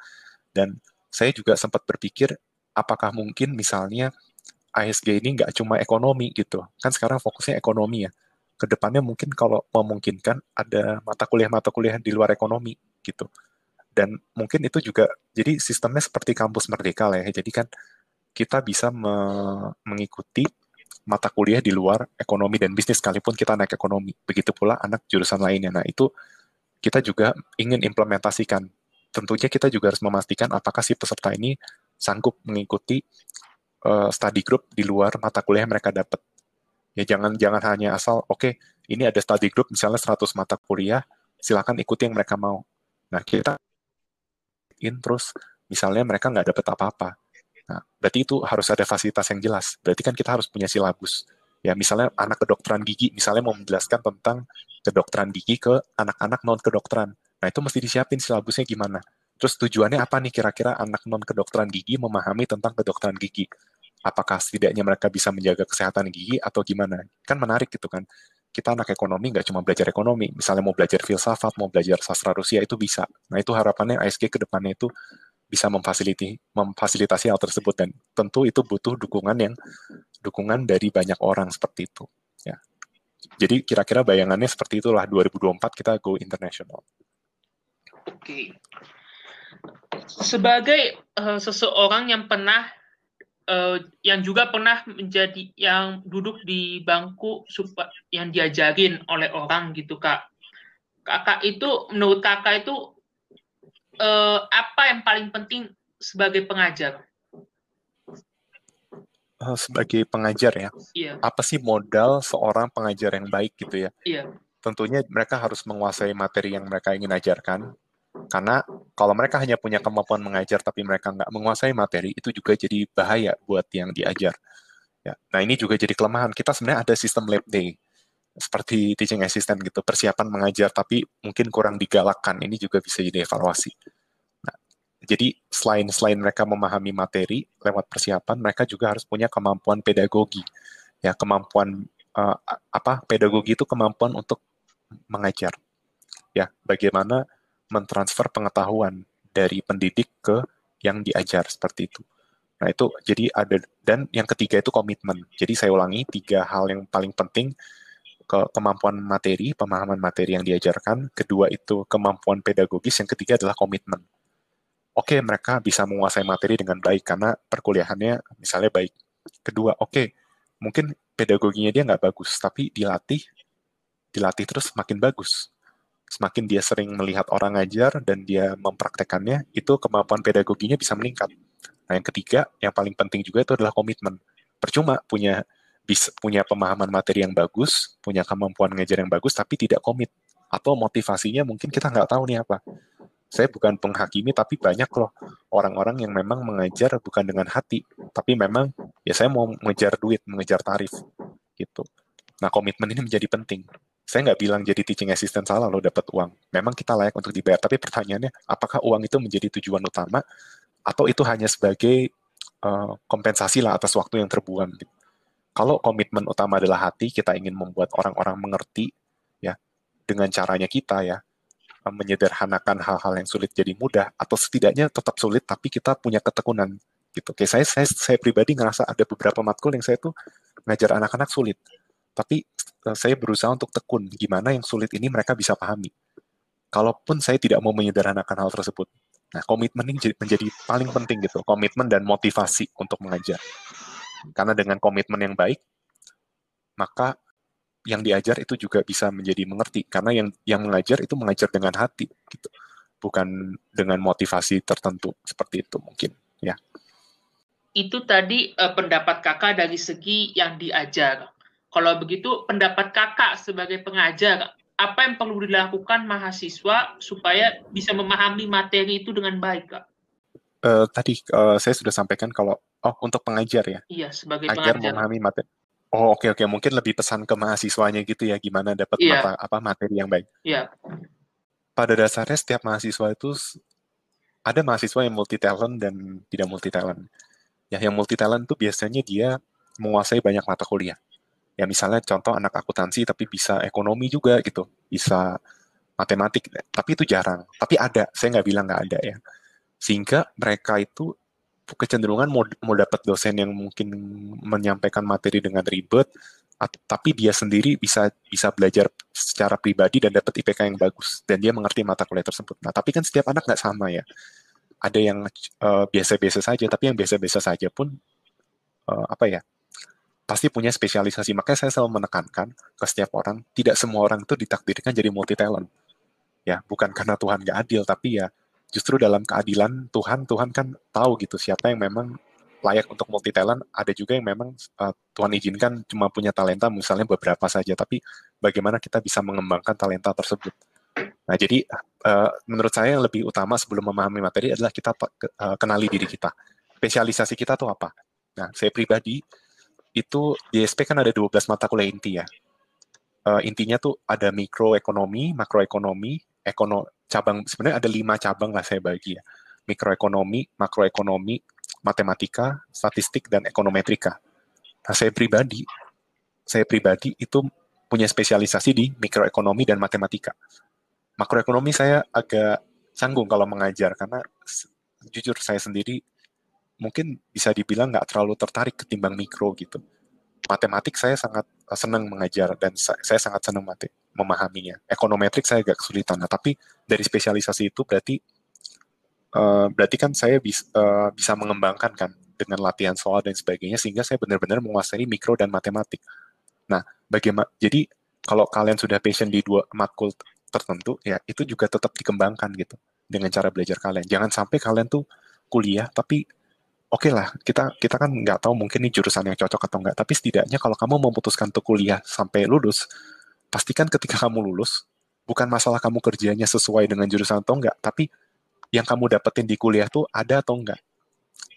Dan saya juga sempat berpikir apakah mungkin misalnya ASG ini nggak cuma ekonomi gitu. Kan sekarang fokusnya ekonomi ya. Ke depannya mungkin kalau memungkinkan ada mata kuliah-mata kuliah di luar ekonomi gitu. Dan mungkin itu juga jadi sistemnya seperti kampus merdeka lah ya. Jadi kan kita bisa me mengikuti mata kuliah di luar ekonomi dan bisnis sekalipun kita naik ekonomi. Begitu pula anak jurusan lainnya. Nah itu kita juga ingin implementasikan. Tentunya kita juga harus memastikan apakah si peserta ini sanggup mengikuti uh, study group di luar mata kuliah yang mereka dapat ya jangan jangan hanya asal oke okay, ini ada study group misalnya 100 mata kuliah silakan ikuti yang mereka mau nah kita in terus misalnya mereka nggak dapat apa-apa. Nah, berarti itu harus ada fasilitas yang jelas. Berarti kan kita harus punya silabus. Ya, misalnya anak kedokteran gigi, misalnya mau menjelaskan tentang kedokteran gigi ke anak-anak non kedokteran. Nah, itu mesti disiapin silabusnya gimana. Terus tujuannya apa nih kira-kira anak non kedokteran gigi memahami tentang kedokteran gigi? Apakah setidaknya mereka bisa menjaga kesehatan gigi atau gimana? Kan menarik gitu kan kita anak ekonomi nggak cuma belajar ekonomi, misalnya mau belajar filsafat, mau belajar sastra Rusia itu bisa. Nah itu harapannya ASG ke depannya itu bisa memfasiliti, memfasilitasi hal tersebut dan tentu itu butuh dukungan yang dukungan dari banyak orang seperti itu. Ya. Jadi kira-kira bayangannya seperti itulah 2024 kita go international. Oke. Sebagai uh, seseorang yang pernah uh, yang juga pernah menjadi yang duduk di bangku super, yang diajarin oleh orang gitu kak. Kakak itu menurut kakak itu uh, apa yang paling penting sebagai pengajar? Sebagai pengajar ya? Iya. apa sih modal seorang pengajar yang baik gitu ya? Iya. tentunya mereka harus menguasai materi yang mereka ingin ajarkan karena kalau mereka hanya punya kemampuan mengajar tapi mereka nggak menguasai materi, itu juga jadi bahaya buat yang diajar. Ya. Nah ini juga jadi kelemahan. Kita sebenarnya ada sistem lab day, seperti teaching assistant gitu, persiapan mengajar tapi mungkin kurang digalakkan. Ini juga bisa jadi evaluasi. Nah, jadi selain selain mereka memahami materi lewat persiapan, mereka juga harus punya kemampuan pedagogi. Ya, kemampuan uh, apa? Pedagogi itu kemampuan untuk mengajar. Ya, bagaimana mentransfer pengetahuan dari pendidik ke yang diajar seperti itu. Nah itu jadi ada dan yang ketiga itu komitmen. Jadi saya ulangi tiga hal yang paling penting ke kemampuan materi, pemahaman materi yang diajarkan. Kedua itu kemampuan pedagogis. Yang ketiga adalah komitmen. Oke, mereka bisa menguasai materi dengan baik karena perkuliahannya misalnya baik. Kedua, oke, mungkin pedagoginya dia nggak bagus, tapi dilatih, dilatih terus makin bagus. Semakin dia sering melihat orang ngajar dan dia mempraktekannya, itu kemampuan pedagoginya bisa meningkat. Nah, yang ketiga, yang paling penting juga itu adalah komitmen. Percuma punya bisa punya pemahaman materi yang bagus, punya kemampuan ngajar yang bagus, tapi tidak komit. Atau motivasinya mungkin kita nggak tahu nih apa. Saya bukan penghakimi, tapi banyak loh orang-orang yang memang mengajar bukan dengan hati, tapi memang ya saya mau mengejar duit, mengejar tarif, gitu. Nah, komitmen ini menjadi penting. Saya nggak bilang jadi teaching assistant salah loh dapat uang. Memang kita layak untuk dibayar, tapi pertanyaannya, apakah uang itu menjadi tujuan utama atau itu hanya sebagai uh, kompensasi lah atas waktu yang terbuang. Kalau komitmen utama adalah hati, kita ingin membuat orang-orang mengerti ya dengan caranya kita ya menyederhanakan hal-hal yang sulit jadi mudah atau setidaknya tetap sulit tapi kita punya ketekunan gitu. Oke, saya saya saya pribadi ngerasa ada beberapa matkul yang saya tuh ngajar anak-anak sulit. Tapi saya berusaha untuk tekun gimana yang sulit ini mereka bisa pahami. Kalaupun saya tidak mau menyederhanakan hal tersebut. Nah, komitmen ini menjadi paling penting gitu, komitmen dan motivasi untuk mengajar. Karena dengan komitmen yang baik, maka yang diajar itu juga bisa menjadi mengerti karena yang yang mengajar itu mengajar dengan hati gitu. Bukan dengan motivasi tertentu seperti itu mungkin, ya. Itu tadi uh, pendapat Kakak dari segi yang diajar. Kalau begitu pendapat Kakak sebagai pengajar apa yang perlu dilakukan mahasiswa supaya bisa memahami materi itu dengan baik, Kak? Uh, tadi uh, saya sudah sampaikan kalau oh untuk pengajar ya. Iya, sebagai Agar pengajar. memahami materi. Oh, oke okay, oke, okay. mungkin lebih pesan ke mahasiswanya gitu ya gimana dapat iya. apa, apa materi yang baik. Iya. Pada dasarnya setiap mahasiswa itu ada mahasiswa yang multi talent dan tidak multi talent. Ya, yang multi talent itu biasanya dia menguasai banyak mata kuliah ya misalnya contoh anak akuntansi tapi bisa ekonomi juga gitu bisa matematik tapi itu jarang tapi ada saya nggak bilang nggak ada ya sehingga mereka itu kecenderungan mau mau dapat dosen yang mungkin menyampaikan materi dengan ribet tapi dia sendiri bisa bisa belajar secara pribadi dan dapat IPK yang bagus dan dia mengerti mata kuliah tersebut. Nah, tapi kan setiap anak nggak sama ya. Ada yang eh, biasa-biasa uh, saja, tapi yang biasa-biasa saja pun uh, apa ya pasti punya spesialisasi. Makanya saya selalu menekankan ke setiap orang, tidak semua orang itu ditakdirkan jadi multi talent. Ya, bukan karena Tuhan gak adil, tapi ya justru dalam keadilan Tuhan, Tuhan kan tahu gitu siapa yang memang layak untuk multi talent. Ada juga yang memang uh, Tuhan izinkan cuma punya talenta misalnya beberapa saja, tapi bagaimana kita bisa mengembangkan talenta tersebut. Nah, jadi uh, menurut saya yang lebih utama sebelum memahami materi adalah kita uh, kenali diri kita. Spesialisasi kita tuh apa? Nah, saya pribadi itu di SP kan ada 12 mata kuliah inti ya. Uh, intinya tuh ada mikroekonomi, makroekonomi, ekono cabang sebenarnya ada lima cabang lah saya bagi ya. Mikroekonomi, makroekonomi, matematika, statistik dan ekonometrika. Nah, saya pribadi saya pribadi itu punya spesialisasi di mikroekonomi dan matematika. Makroekonomi saya agak canggung kalau mengajar karena jujur saya sendiri mungkin bisa dibilang nggak terlalu tertarik ketimbang mikro gitu. Matematik saya sangat eh, senang mengajar dan saya sangat senang mati memahaminya. Ekonometrik saya agak kesulitan. Nah, tapi dari spesialisasi itu berarti uh, berarti kan saya bis, uh, bisa mengembangkan kan dengan latihan soal dan sebagainya sehingga saya benar-benar menguasai mikro dan matematik. Nah, bagaimana? Jadi kalau kalian sudah passion di dua matkul tertentu, ya itu juga tetap dikembangkan gitu dengan cara belajar kalian. Jangan sampai kalian tuh kuliah tapi oke okay lah kita kita kan nggak tahu mungkin ini jurusan yang cocok atau enggak tapi setidaknya kalau kamu memutuskan untuk kuliah sampai lulus pastikan ketika kamu lulus bukan masalah kamu kerjanya sesuai dengan jurusan atau enggak tapi yang kamu dapetin di kuliah tuh ada atau enggak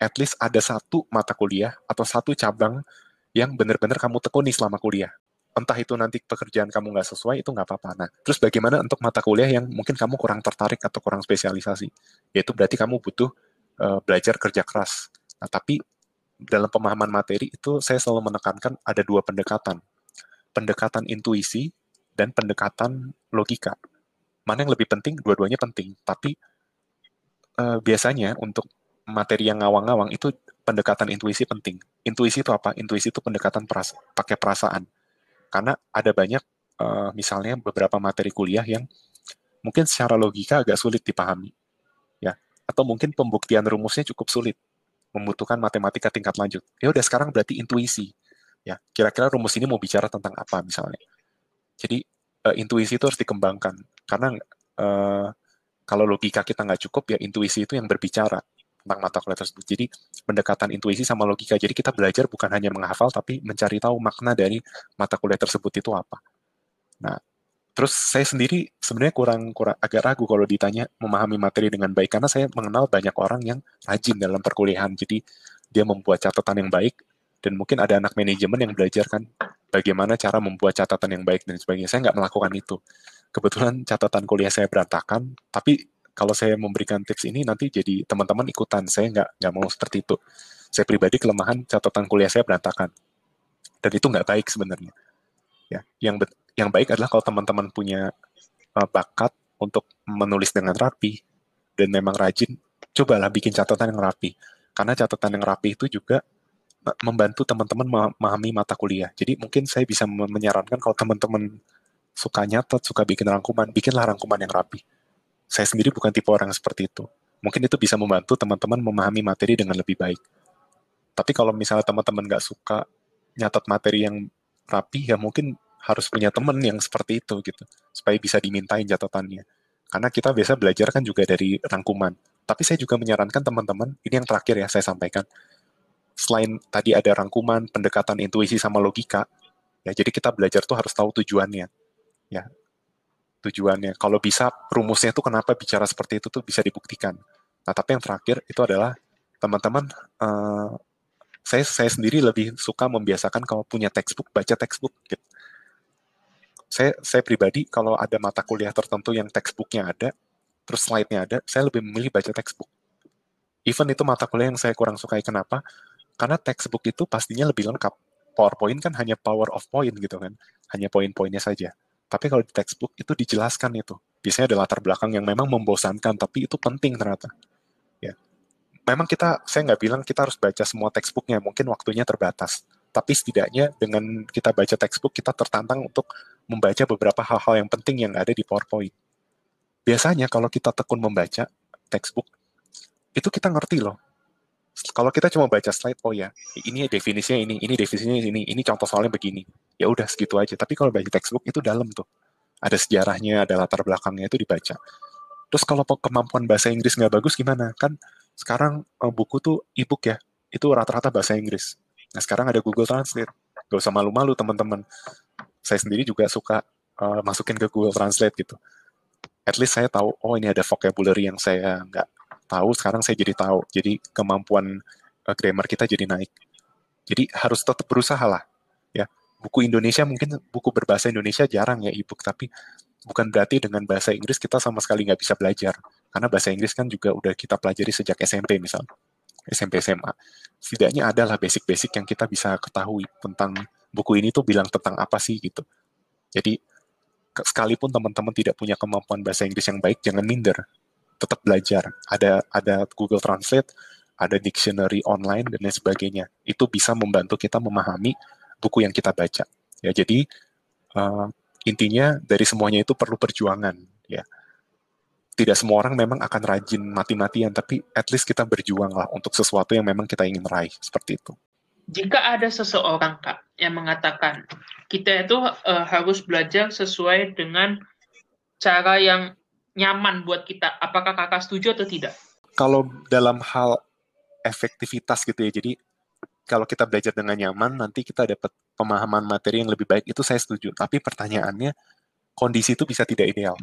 at least ada satu mata kuliah atau satu cabang yang benar-benar kamu tekuni selama kuliah entah itu nanti pekerjaan kamu nggak sesuai itu nggak apa-apa. Nah, terus bagaimana untuk mata kuliah yang mungkin kamu kurang tertarik atau kurang spesialisasi? Yaitu berarti kamu butuh uh, belajar kerja keras. Nah, tapi dalam pemahaman materi itu saya selalu menekankan ada dua pendekatan. Pendekatan intuisi dan pendekatan logika. Mana yang lebih penting? Dua-duanya penting, tapi uh, biasanya untuk materi yang ngawang-ngawang itu pendekatan intuisi penting. Intuisi itu apa? Intuisi itu pendekatan perasa pakai perasaan. Karena ada banyak uh, misalnya beberapa materi kuliah yang mungkin secara logika agak sulit dipahami. Ya, atau mungkin pembuktian rumusnya cukup sulit, membutuhkan matematika tingkat lanjut. Ya udah sekarang berarti intuisi. Ya, kira-kira rumus ini mau bicara tentang apa misalnya. Jadi uh, intuisi itu harus dikembangkan karena uh, kalau logika kita nggak cukup ya intuisi itu yang berbicara tentang mata kuliah tersebut. Jadi pendekatan intuisi sama logika. Jadi kita belajar bukan hanya menghafal tapi mencari tahu makna dari mata kuliah tersebut itu apa. Nah, terus saya sendiri sebenarnya kurang kurang agak ragu kalau ditanya memahami materi dengan baik karena saya mengenal banyak orang yang rajin dalam perkuliahan. Jadi dia membuat catatan yang baik dan mungkin ada anak manajemen yang belajar kan bagaimana cara membuat catatan yang baik dan sebagainya. Saya nggak melakukan itu. Kebetulan catatan kuliah saya berantakan, tapi kalau saya memberikan tips ini nanti jadi teman-teman ikutan. Saya nggak nggak mau seperti itu. Saya pribadi kelemahan catatan kuliah saya berantakan, dan itu nggak baik sebenarnya. Ya, yang yang baik adalah kalau teman-teman punya uh, bakat untuk menulis dengan rapi dan memang rajin, cobalah bikin catatan yang rapi. Karena catatan yang rapi itu juga membantu teman-teman memahami mata kuliah. Jadi mungkin saya bisa menyarankan kalau teman-teman suka nyatet, suka bikin rangkuman, bikinlah rangkuman yang rapi. Saya sendiri bukan tipe orang seperti itu. Mungkin itu bisa membantu teman-teman memahami materi dengan lebih baik. Tapi kalau misalnya teman-teman nggak suka nyatet materi yang rapi, ya mungkin harus punya teman yang seperti itu gitu supaya bisa dimintain catatannya. Karena kita biasa belajar kan juga dari rangkuman. Tapi saya juga menyarankan teman-teman ini yang terakhir ya saya sampaikan. Selain tadi ada rangkuman pendekatan intuisi sama logika ya jadi kita belajar tuh harus tahu tujuannya ya. Tujuannya. Kalau bisa rumusnya tuh kenapa bicara seperti itu tuh bisa dibuktikan. Nah tapi yang terakhir itu adalah teman-teman uh, saya saya sendiri lebih suka membiasakan kalau punya textbook baca textbook gitu saya saya pribadi kalau ada mata kuliah tertentu yang textbooknya ada, terus slide-nya ada, saya lebih memilih baca textbook. Even itu mata kuliah yang saya kurang sukai. Kenapa? Karena textbook itu pastinya lebih lengkap. PowerPoint kan hanya power of point gitu kan, hanya poin-poinnya saja. Tapi kalau di textbook itu dijelaskan itu. Biasanya ada latar belakang yang memang membosankan, tapi itu penting ternyata. Memang kita, saya nggak bilang kita harus baca semua textbooknya, mungkin waktunya terbatas. Tapi setidaknya dengan kita baca textbook, kita tertantang untuk membaca beberapa hal-hal yang penting yang ada di PowerPoint. Biasanya kalau kita tekun membaca textbook, itu kita ngerti loh. Kalau kita cuma baca slide, oh ya, ini definisinya ini, ini definisinya ini, ini contoh soalnya begini. Ya udah segitu aja. Tapi kalau baca textbook itu dalam tuh. Ada sejarahnya, ada latar belakangnya itu dibaca. Terus kalau kemampuan bahasa Inggris nggak bagus gimana? Kan sekarang eh, buku tuh e-book ya, itu rata-rata bahasa Inggris. Nah sekarang ada Google Translate. Gak usah malu-malu teman-teman saya sendiri juga suka uh, masukin ke Google Translate gitu. At least saya tahu, oh ini ada vocabulary yang saya nggak tahu, sekarang saya jadi tahu. Jadi kemampuan uh, grammar kita jadi naik. Jadi harus tetap berusaha lah. Ya, buku Indonesia mungkin buku berbahasa Indonesia jarang ya ebook, tapi bukan berarti dengan bahasa Inggris kita sama sekali nggak bisa belajar. Karena bahasa Inggris kan juga udah kita pelajari sejak SMP misalnya. SMP SMA. Setidaknya adalah basic-basic yang kita bisa ketahui tentang buku ini tuh bilang tentang apa sih gitu. Jadi sekalipun teman-teman tidak punya kemampuan bahasa Inggris yang baik, jangan minder. Tetap belajar. Ada ada Google Translate, ada dictionary online dan lain sebagainya. Itu bisa membantu kita memahami buku yang kita baca. Ya, jadi uh, intinya dari semuanya itu perlu perjuangan, ya. Tidak semua orang memang akan rajin mati-matian, tapi at least kita berjuang lah untuk sesuatu yang memang kita ingin raih, seperti itu jika ada seseorang kak yang mengatakan kita itu uh, harus belajar sesuai dengan cara yang nyaman buat kita, apakah kakak setuju atau tidak? Kalau dalam hal efektivitas gitu ya, jadi kalau kita belajar dengan nyaman, nanti kita dapat pemahaman materi yang lebih baik, itu saya setuju. Tapi pertanyaannya, kondisi itu bisa tidak ideal.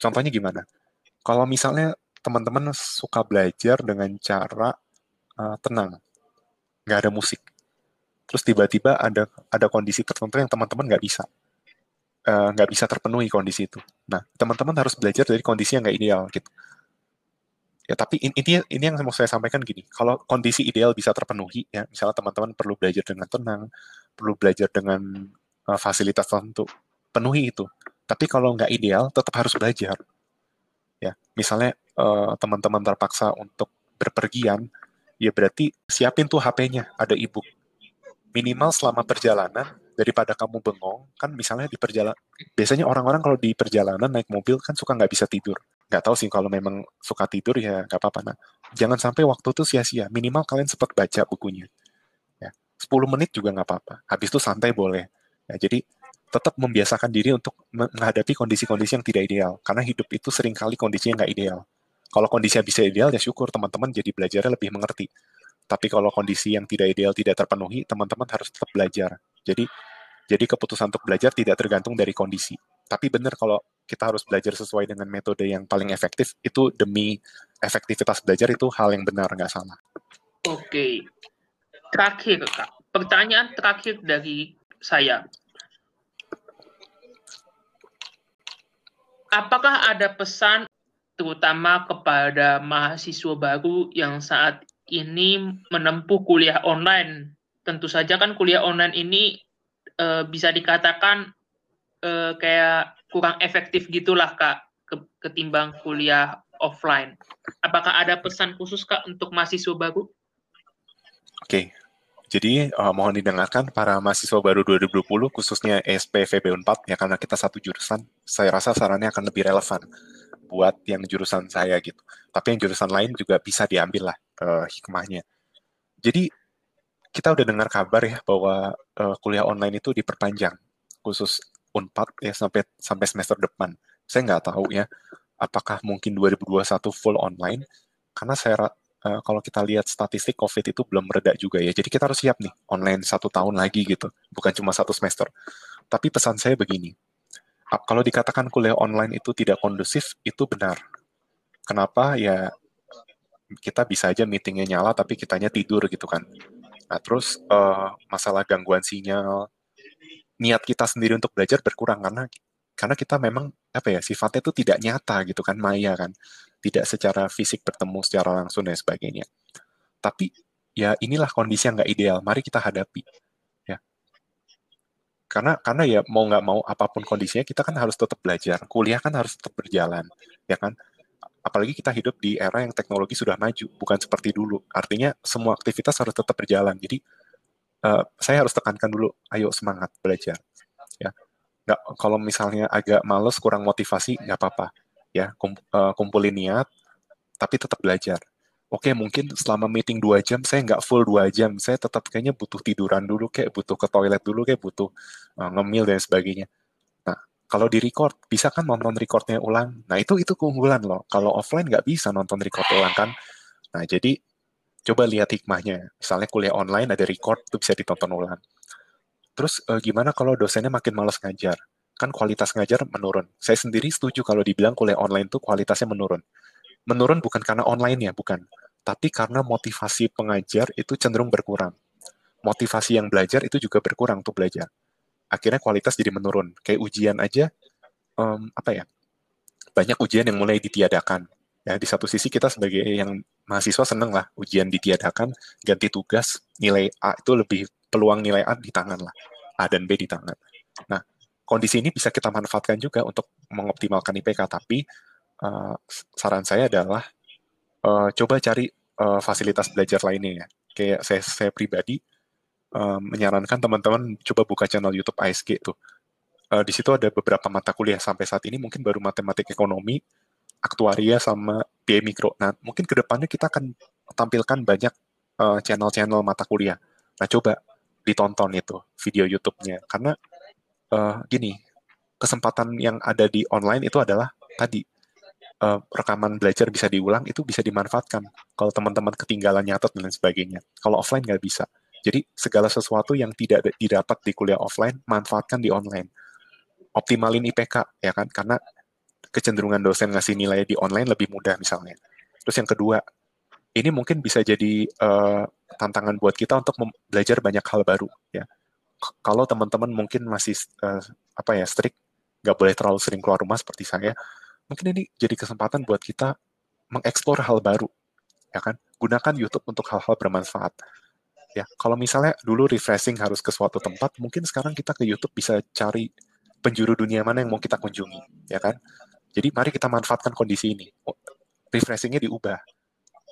Contohnya gimana? Kalau misalnya teman-teman suka belajar dengan cara uh, tenang, nggak ada musik, terus tiba-tiba ada ada kondisi tertentu yang teman-teman nggak bisa eh, nggak uh, bisa terpenuhi kondisi itu. Nah, teman-teman harus belajar dari kondisi yang nggak ideal gitu. Ya, tapi intinya ini yang mau saya sampaikan gini, kalau kondisi ideal bisa terpenuhi, ya misalnya teman-teman perlu belajar dengan tenang, perlu belajar dengan uh, fasilitas tertentu, penuhi itu. Tapi kalau nggak ideal, tetap harus belajar. Ya, misalnya uh, teman-teman terpaksa untuk berpergian, ya berarti siapin tuh HP-nya, ada ebook. Minimal selama perjalanan, daripada kamu bengong, kan misalnya di perjalanan, biasanya orang-orang kalau di perjalanan naik mobil kan suka nggak bisa tidur. Nggak tahu sih kalau memang suka tidur ya nggak apa-apa. Nah, jangan sampai waktu itu sia-sia. Minimal kalian sempat baca bukunya. Ya, 10 menit juga nggak apa-apa. Habis itu santai boleh. Ya, jadi tetap membiasakan diri untuk menghadapi kondisi-kondisi yang tidak ideal. Karena hidup itu sering kali kondisinya nggak ideal. Kalau kondisinya bisa ideal, ya syukur teman-teman jadi belajarnya lebih mengerti. Tapi kalau kondisi yang tidak ideal tidak terpenuhi, teman-teman harus tetap belajar. Jadi jadi keputusan untuk belajar tidak tergantung dari kondisi. Tapi benar kalau kita harus belajar sesuai dengan metode yang paling efektif, itu demi efektivitas belajar itu hal yang benar, nggak salah. Oke. Terakhir, Kak. Pertanyaan terakhir dari saya. Apakah ada pesan terutama kepada mahasiswa baru yang saat ini menempuh kuliah online? Tentu saja kan kuliah online ini e, bisa dikatakan e, kayak kurang efektif gitulah kak ketimbang kuliah offline. Apakah ada pesan khusus kak untuk mahasiswa baru? Oke, jadi uh, mohon didengarkan para mahasiswa baru 2020 khususnya ESP VB4 ya karena kita satu jurusan, saya rasa sarannya akan lebih relevan buat yang jurusan saya gitu. Tapi yang jurusan lain juga bisa diambil lah uh, hikmahnya. Jadi kita udah dengar kabar ya bahwa uh, kuliah online itu diperpanjang khusus Unpad ya sampai sampai semester depan. Saya nggak tahu ya apakah mungkin 2021 full online karena saya uh, kalau kita lihat statistik COVID itu belum mereda juga ya. Jadi kita harus siap nih online satu tahun lagi gitu, bukan cuma satu semester. Tapi pesan saya begini, kalau dikatakan kuliah online itu tidak kondusif, itu benar. Kenapa? Ya kita bisa aja meetingnya nyala, tapi kitanya tidur gitu kan. Nah terus uh, masalah gangguan sinyal, niat kita sendiri untuk belajar berkurang karena karena kita memang apa ya sifatnya itu tidak nyata gitu kan maya kan tidak secara fisik bertemu secara langsung dan sebagainya. Tapi ya inilah kondisi yang nggak ideal. Mari kita hadapi ya. Karena karena ya mau nggak mau apa pun kondisinya kita kan harus tetap belajar. Kuliah kan harus tetap berjalan ya kan? Apalagi kita hidup di era yang teknologi sudah maju bukan seperti dulu. Artinya semua aktivitas harus tetap berjalan. Jadi uh, saya harus tekankan dulu ayo semangat belajar. Ya. Nggak kalau misalnya agak males kurang motivasi nggak apa-apa ya eh, kumpulin niat tapi tetap belajar. Oke mungkin selama meeting dua jam saya nggak full dua jam. Saya tetap kayaknya butuh tiduran dulu kayak butuh ke toilet dulu kayak butuh uh, ngemil dan sebagainya. Nah kalau di record bisa kan nonton recordnya ulang? Nah itu itu keunggulan loh. Kalau offline nggak bisa nonton record ulang kan? Nah jadi coba lihat hikmahnya. Misalnya kuliah online ada record itu bisa ditonton ulang. Terus uh, gimana kalau dosennya makin malas ngajar? Kan kualitas ngajar menurun. Saya sendiri setuju kalau dibilang kuliah online tuh kualitasnya menurun. Menurun bukan karena online ya, bukan. Tapi karena motivasi pengajar itu cenderung berkurang. Motivasi yang belajar itu juga berkurang untuk belajar. Akhirnya kualitas jadi menurun. Kayak ujian aja, um, apa ya, banyak ujian yang mulai ditiadakan. Ya, di satu sisi kita sebagai yang mahasiswa seneng lah ujian ditiadakan, ganti tugas, nilai A itu lebih peluang nilai A di tangan lah. A dan B di tangan. Nah, kondisi ini bisa kita manfaatkan juga untuk mengoptimalkan IPK, tapi uh, saran saya adalah uh, coba cari uh, fasilitas belajar lainnya ya. Kayak saya, saya pribadi uh, menyarankan teman-teman coba buka channel YouTube ASG tuh. Uh, di situ ada beberapa mata kuliah sampai saat ini mungkin baru matematik ekonomi, aktuaria sama biaya mikro. Nah, mungkin ke depannya kita akan tampilkan banyak channel-channel uh, mata kuliah. Nah, coba ditonton itu video YouTube-nya karena uh, gini kesempatan yang ada di online itu adalah tadi uh, rekaman belajar bisa diulang itu bisa dimanfaatkan kalau teman-teman ketinggalan nyatet dan sebagainya. Kalau offline nggak bisa. Jadi segala sesuatu yang tidak didapat di kuliah offline manfaatkan di online. Optimalin IPK ya kan? Karena kecenderungan dosen ngasih nilai di online lebih mudah misalnya. Terus yang kedua ini mungkin bisa jadi uh, tantangan buat kita untuk belajar banyak hal baru ya. Kalau teman-teman mungkin masih uh, apa ya strict, nggak boleh terlalu sering keluar rumah seperti saya, mungkin ini jadi kesempatan buat kita mengeksplor hal baru, ya kan? Gunakan YouTube untuk hal-hal bermanfaat. Ya, kalau misalnya dulu refreshing harus ke suatu tempat, mungkin sekarang kita ke YouTube bisa cari penjuru dunia mana yang mau kita kunjungi, ya kan? Jadi mari kita manfaatkan kondisi ini. Refreshingnya diubah.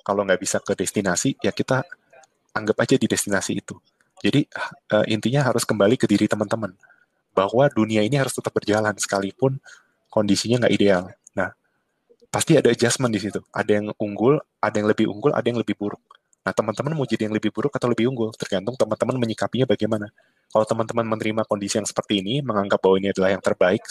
Kalau nggak bisa ke destinasi, ya kita anggap aja di destinasi itu. Jadi uh, intinya harus kembali ke diri teman-teman bahwa dunia ini harus tetap berjalan sekalipun kondisinya nggak ideal. Nah, pasti ada adjustment di situ. Ada yang unggul, ada yang lebih unggul, ada yang lebih buruk. Nah, teman-teman mau jadi yang lebih buruk atau lebih unggul, tergantung teman-teman menyikapinya bagaimana. Kalau teman-teman menerima kondisi yang seperti ini, menganggap bahwa ini adalah yang terbaik,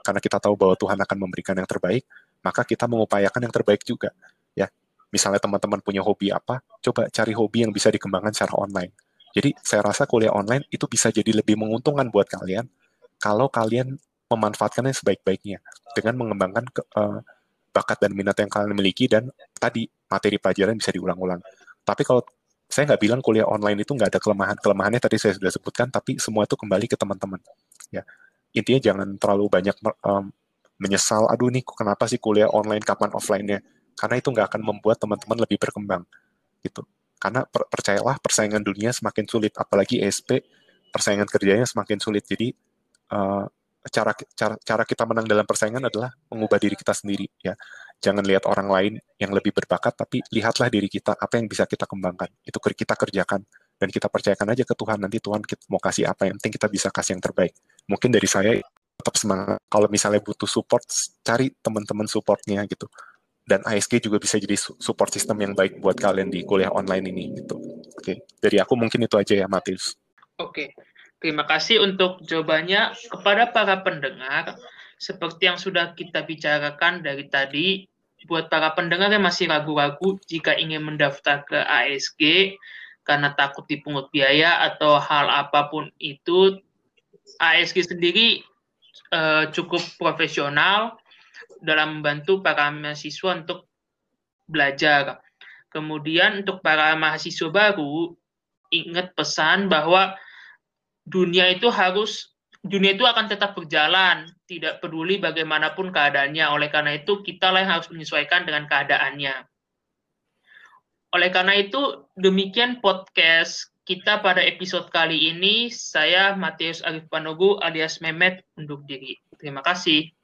karena kita tahu bahwa Tuhan akan memberikan yang terbaik, maka kita mengupayakan yang terbaik juga. Ya, misalnya teman-teman punya hobi apa, coba cari hobi yang bisa dikembangkan secara online. Jadi saya rasa kuliah online itu bisa jadi lebih menguntungkan buat kalian kalau kalian memanfaatkannya sebaik-baiknya dengan mengembangkan ke, uh, bakat dan minat yang kalian miliki dan tadi materi pelajaran bisa diulang-ulang. Tapi kalau saya nggak bilang kuliah online itu nggak ada kelemahan. Kelemahannya tadi saya sudah sebutkan, tapi semua itu kembali ke teman-teman. Ya, intinya jangan terlalu banyak um, menyesal. Aduh nih, kenapa sih kuliah online kapan offline-nya? Karena itu nggak akan membuat teman-teman lebih berkembang, gitu. Karena per percayalah persaingan dunia semakin sulit, apalagi ESP persaingan kerjanya semakin sulit. Jadi uh, cara cara cara kita menang dalam persaingan adalah mengubah diri kita sendiri ya. Jangan lihat orang lain yang lebih berbakat tapi lihatlah diri kita apa yang bisa kita kembangkan. Itu kita kerjakan dan kita percayakan aja ke Tuhan. Nanti Tuhan mau kasih apa yang penting kita bisa kasih yang terbaik. Mungkin dari saya tetap semangat. Kalau misalnya butuh support cari teman-teman supportnya gitu dan ASG juga bisa jadi support sistem yang baik buat kalian di kuliah online ini gitu. Oke dari aku mungkin itu aja ya Matius. Oke Terima kasih untuk jawabannya. Kepada para pendengar. Seperti yang sudah kita bicarakan dari tadi, buat para pendengar yang masih ragu-ragu jika ingin mendaftar ke ASG karena takut dipungut biaya atau hal apa pun itu, ASG sendiri uh, cukup profesional dalam membantu para mahasiswa untuk belajar. Kemudian untuk para mahasiswa baru, ingat pesan bahwa dunia itu harus dunia itu akan tetap berjalan, tidak peduli bagaimanapun keadaannya. Oleh karena itu, kita lah yang harus menyesuaikan dengan keadaannya. Oleh karena itu, demikian podcast kita pada episode kali ini. Saya Matius Arif Panogu alias Memet undur diri. Terima kasih.